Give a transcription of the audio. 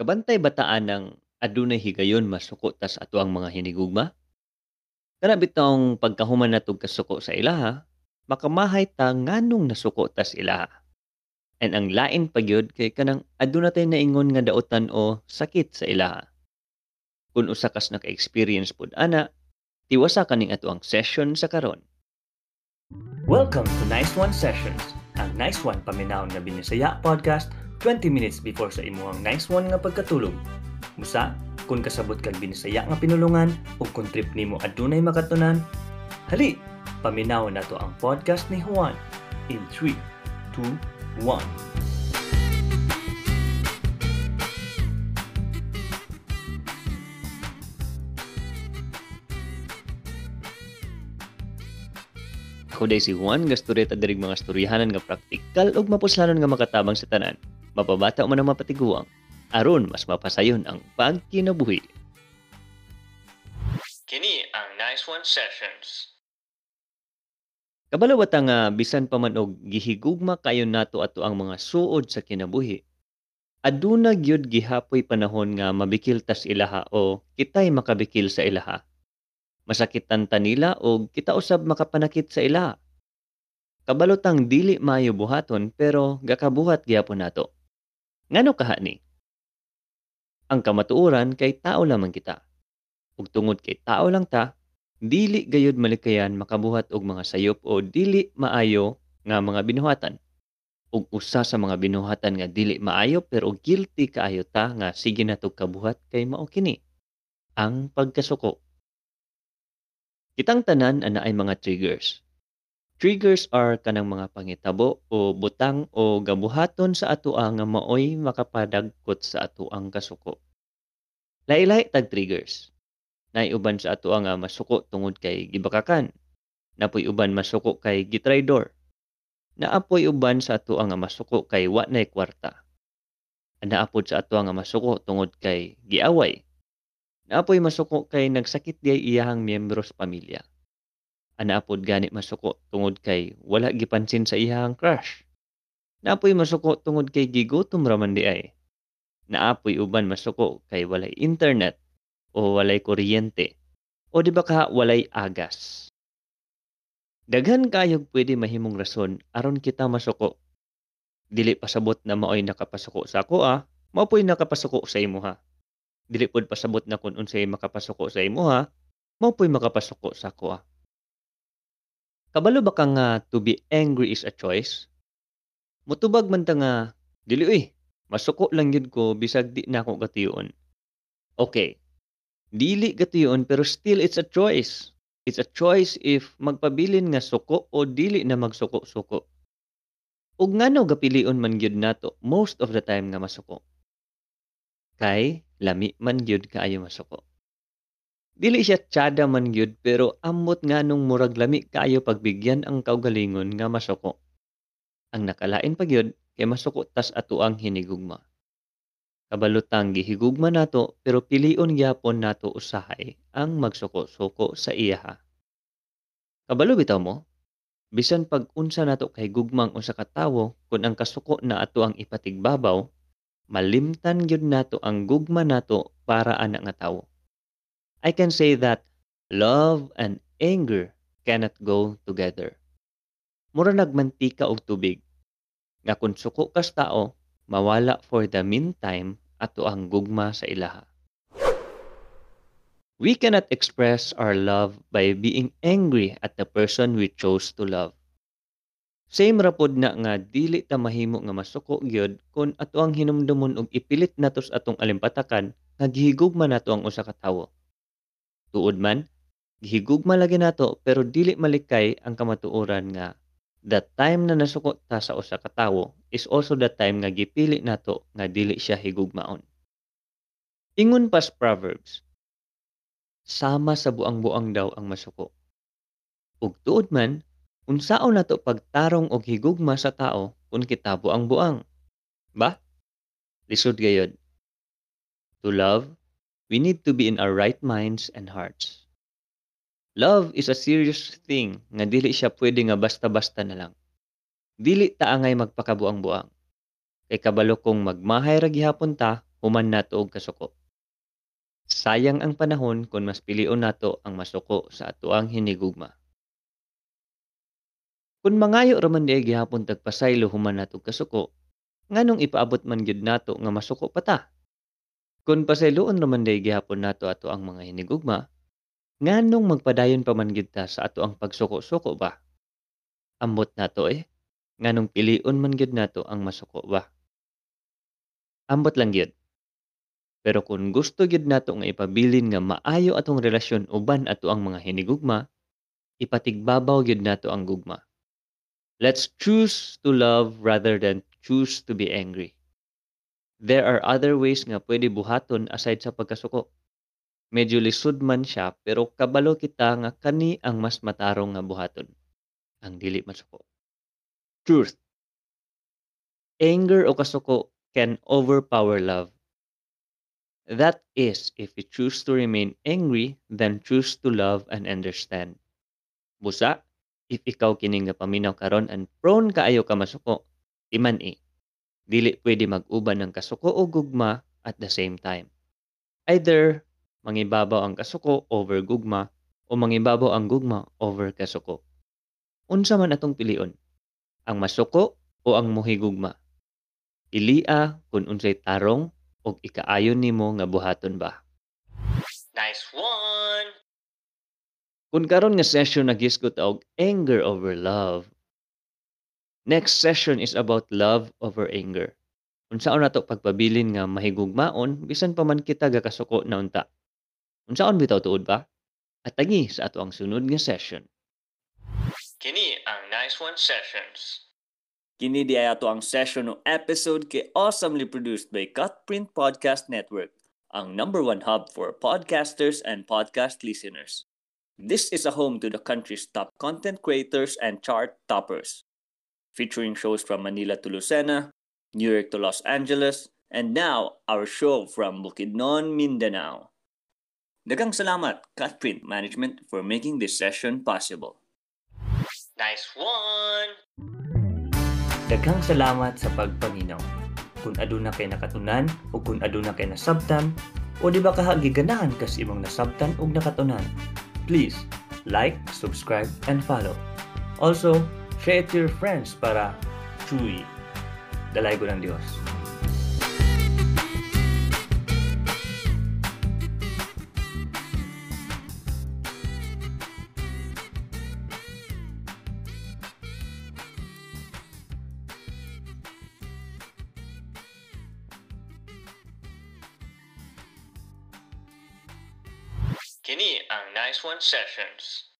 Kabantay bataan ng adunay higayon masuko tas ato ang mga hinigugma? Kana bitawng pagkahuman natog kasuko sa ilaha, makamahay ta nganong nasuko tas ilaha. And ang lain pagyud kay kanang aduna tay naingon nga daotan o sakit sa ilaha. Kung usa kas naka-experience pud ana, tiwasa kaning ato ang session sa karon. Welcome to Nice One Sessions, ang Nice One paminawon nga binisaya podcast 20 minutes before sa imuhang nice one nga pagkatulog. Musa, kung kasabot kag binisaya nga pinulungan o kung trip nimo adunay makatunan, hali, paminaw na to ang podcast ni Juan in 3, 2, 1. Ako day si Juan, storeta dirig mga storyahanan nga praktikal ug mapuslanon nga makatabang sa tanan. Mapabata man ang mapatiguang. Aron mas mapasayon ang pagkinabuhi. Kini ang Nice One Sessions. Kabalawat nga bisan pa man og gihigugma kayo nato ato ang mga suod sa kinabuhi. Aduna gyud gihapoy panahon nga mabikil tas ilaha o kitay makabikil sa ilaha. Masakitan ta nila o kita usab makapanakit sa ilaha. Kabalotang dili maayo buhaton pero gakabuhat gyapon nato. Ngano kaha ni? Ang kamatuoran kay tao lamang kita. Ug tungod kay tao lang ta, dili gayud malikayan makabuhat og mga sayop o dili maayo nga mga binuhatan. Ug usa sa mga binuhatan nga dili maayo pero guilty kaayo ta nga sige na kabuhat kay mao kini ang pagkasuko. Kitang tanan ana ay mga triggers. Triggers are kanang mga pangitabo o butang o gabuhaton sa atoa nga maoy makapadagkot sa atoang kasuko. Lailay tag triggers. Naiuban sa atoa nga masuko tungod kay gibakakan. Napoy uban masuko kay gitraydor. Naapoy uban sa atoa nga masuko kay wa nay kwarta. Naapod sa atoa nga masuko tungod kay giaway Naapoy masuko kay nagsakit diay iyahang miyembro sa pamilya. Anaapod gani masuko tungod kay wala gipansin sa iyahang crush. Naapoy masuko tungod kay gigutom raman di ay. Naapoy uban masuko kay walay internet o walay kuryente o di ba ka walay agas. Daghan kayog pwede mahimong rason aron kita masuko. Dili pasabot na maoy nakapasuko sa ako ah, mao'y nakapasuko sa imo ha dili pod pasabot na kun unsay makapasuko sa imuha, mao po'y makapasuko sa ako. Kabalo ba ka nga to be angry is a choice? Mutubag man ta nga dili uy, masuko lang yun ko bisag di na ako gatuyon. Okay. Dili gatuyon pero still it's a choice. It's a choice if magpabilin nga suko o dili na magsuko-suko. Ug ngano gapilion man gyud nato most of the time nga masuko. Kay lami man gyud kaayo masuko. Dili siya tiyada man gyud pero amot nga nung murag lami kaayo pagbigyan ang kaugalingon nga masuko. Ang nakalain pa gyud kay masuko tas ato ang hinigugma. Kabalutang gihigugma nato pero pilion gyapon nato usahay ang magsuko-suko sa iyaha. Kabalo bitaw mo? Bisan pag unsa nato kay gugmang usa ka tawo kun ang kasuko na ato ang ipatigbabaw, malimtan gyud nato ang gugma nato para ana nga tawo. I can say that love and anger cannot go together. Mura nagmantika og tubig. Nga kung suko kas tao, mawala for the meantime ato ang gugma sa ilaha. We cannot express our love by being angry at the person we chose to love. Same rapod na nga dili ta mahimo nga masuko gyud kun ato ang hinumdumon og ipilit natos atong alimpatakan nga gihigugma nato ang usa ka tawo. Tuod man, gihigugma lagi nato pero dili malikay ang kamatuoran nga the time na nasuko ta sa usa ka tawo is also the time nga gipili nato nga dili siya higugmaon. Ingon pas Proverbs, sama sa buang-buang daw ang masuko. Ug tuod man, Unsaon nato pagtarong og higugma sa tao kung kitabo ang buang? Ba? Lisod gayod. To love, we need to be in our right minds and hearts. Love is a serious thing nga dili siya pwede nga basta-basta na lang. Dili ta angay magpakabuang-buang. Kay kabalo kong magmahay ra gihapon ta human nato og kasuko. Sayang ang panahon kung mas pilion nato ang masuko sa atuang hinigugma. Kung mangayo raman di gihapon tagpasaylo human nato kasuko, nganong ipaabot man gyud nato nga masuko pa ta? Kung pasayloon raman di gihapon nato ato ang mga hinigugma, nganong magpadayon pa man gyud ta sa ato ang pagsuko-suko ba? Ambot nato eh, nganong pilion man gyud nato ang masuko ba? Ambot lang gyud. Pero kung gusto gyud nato nga ipabilin nga maayo atong relasyon uban ato ang mga hinigugma, ipatigbabaw gyud nato ang gugma. Let's choose to love rather than choose to be angry. There are other ways nga pwede buhaton aside sa pagkasuko. Medyo lisod man siya pero kabalo kita nga kani ang mas matarong nga buhaton. Ang dili masuko. Truth. Anger o kasuko can overpower love. That is, if you choose to remain angry, then choose to love and understand. Busa, if ikaw kining nga paminaw karon and prone kaayo ka masuko, iman i. Dili pwede mag-uban ng kasuko o gugma at the same time. Either mangibabaw ang kasuko over gugma o mangibabaw ang gugma over kasuko. Unsa man atong pilion? Ang masuko o ang muhigugma? Ilia kung unsay tarong o ikaayon nimo nga buhaton ba. Nice one! Kung karon nga session nagisgot og anger over love. Next session is about love over anger. Unsaon nato pagpabilin nga mahigugmaon bisan pa man kita gakasuko na unta. Unsaon bitaw tuod ba? At tagi sa ato ang sunod nga session. Kini ang Nice One Sessions. Kini di ay ato ang session o episode kay awesomely produced by Cutprint Podcast Network, ang number one hub for podcasters and podcast listeners. This is a home to the country's top content creators and chart toppers, featuring shows from Manila to Lucena, New York to Los Angeles, and now our show from Bukidnon, Mindanao. Dagang salamat, Cutprint Management, for making this session possible. Nice one! Daghang salamat sa pagpanginaw. Kung aduna kay nakatunan o kung aduna kay nasabtan o di ba kahagiganahan kas imong nasabtan ug nakatunan. Please like, subscribe and follow. Also, share your friends para chewy. Dalay ko ng Diyos. Kini ang Nice One Sessions.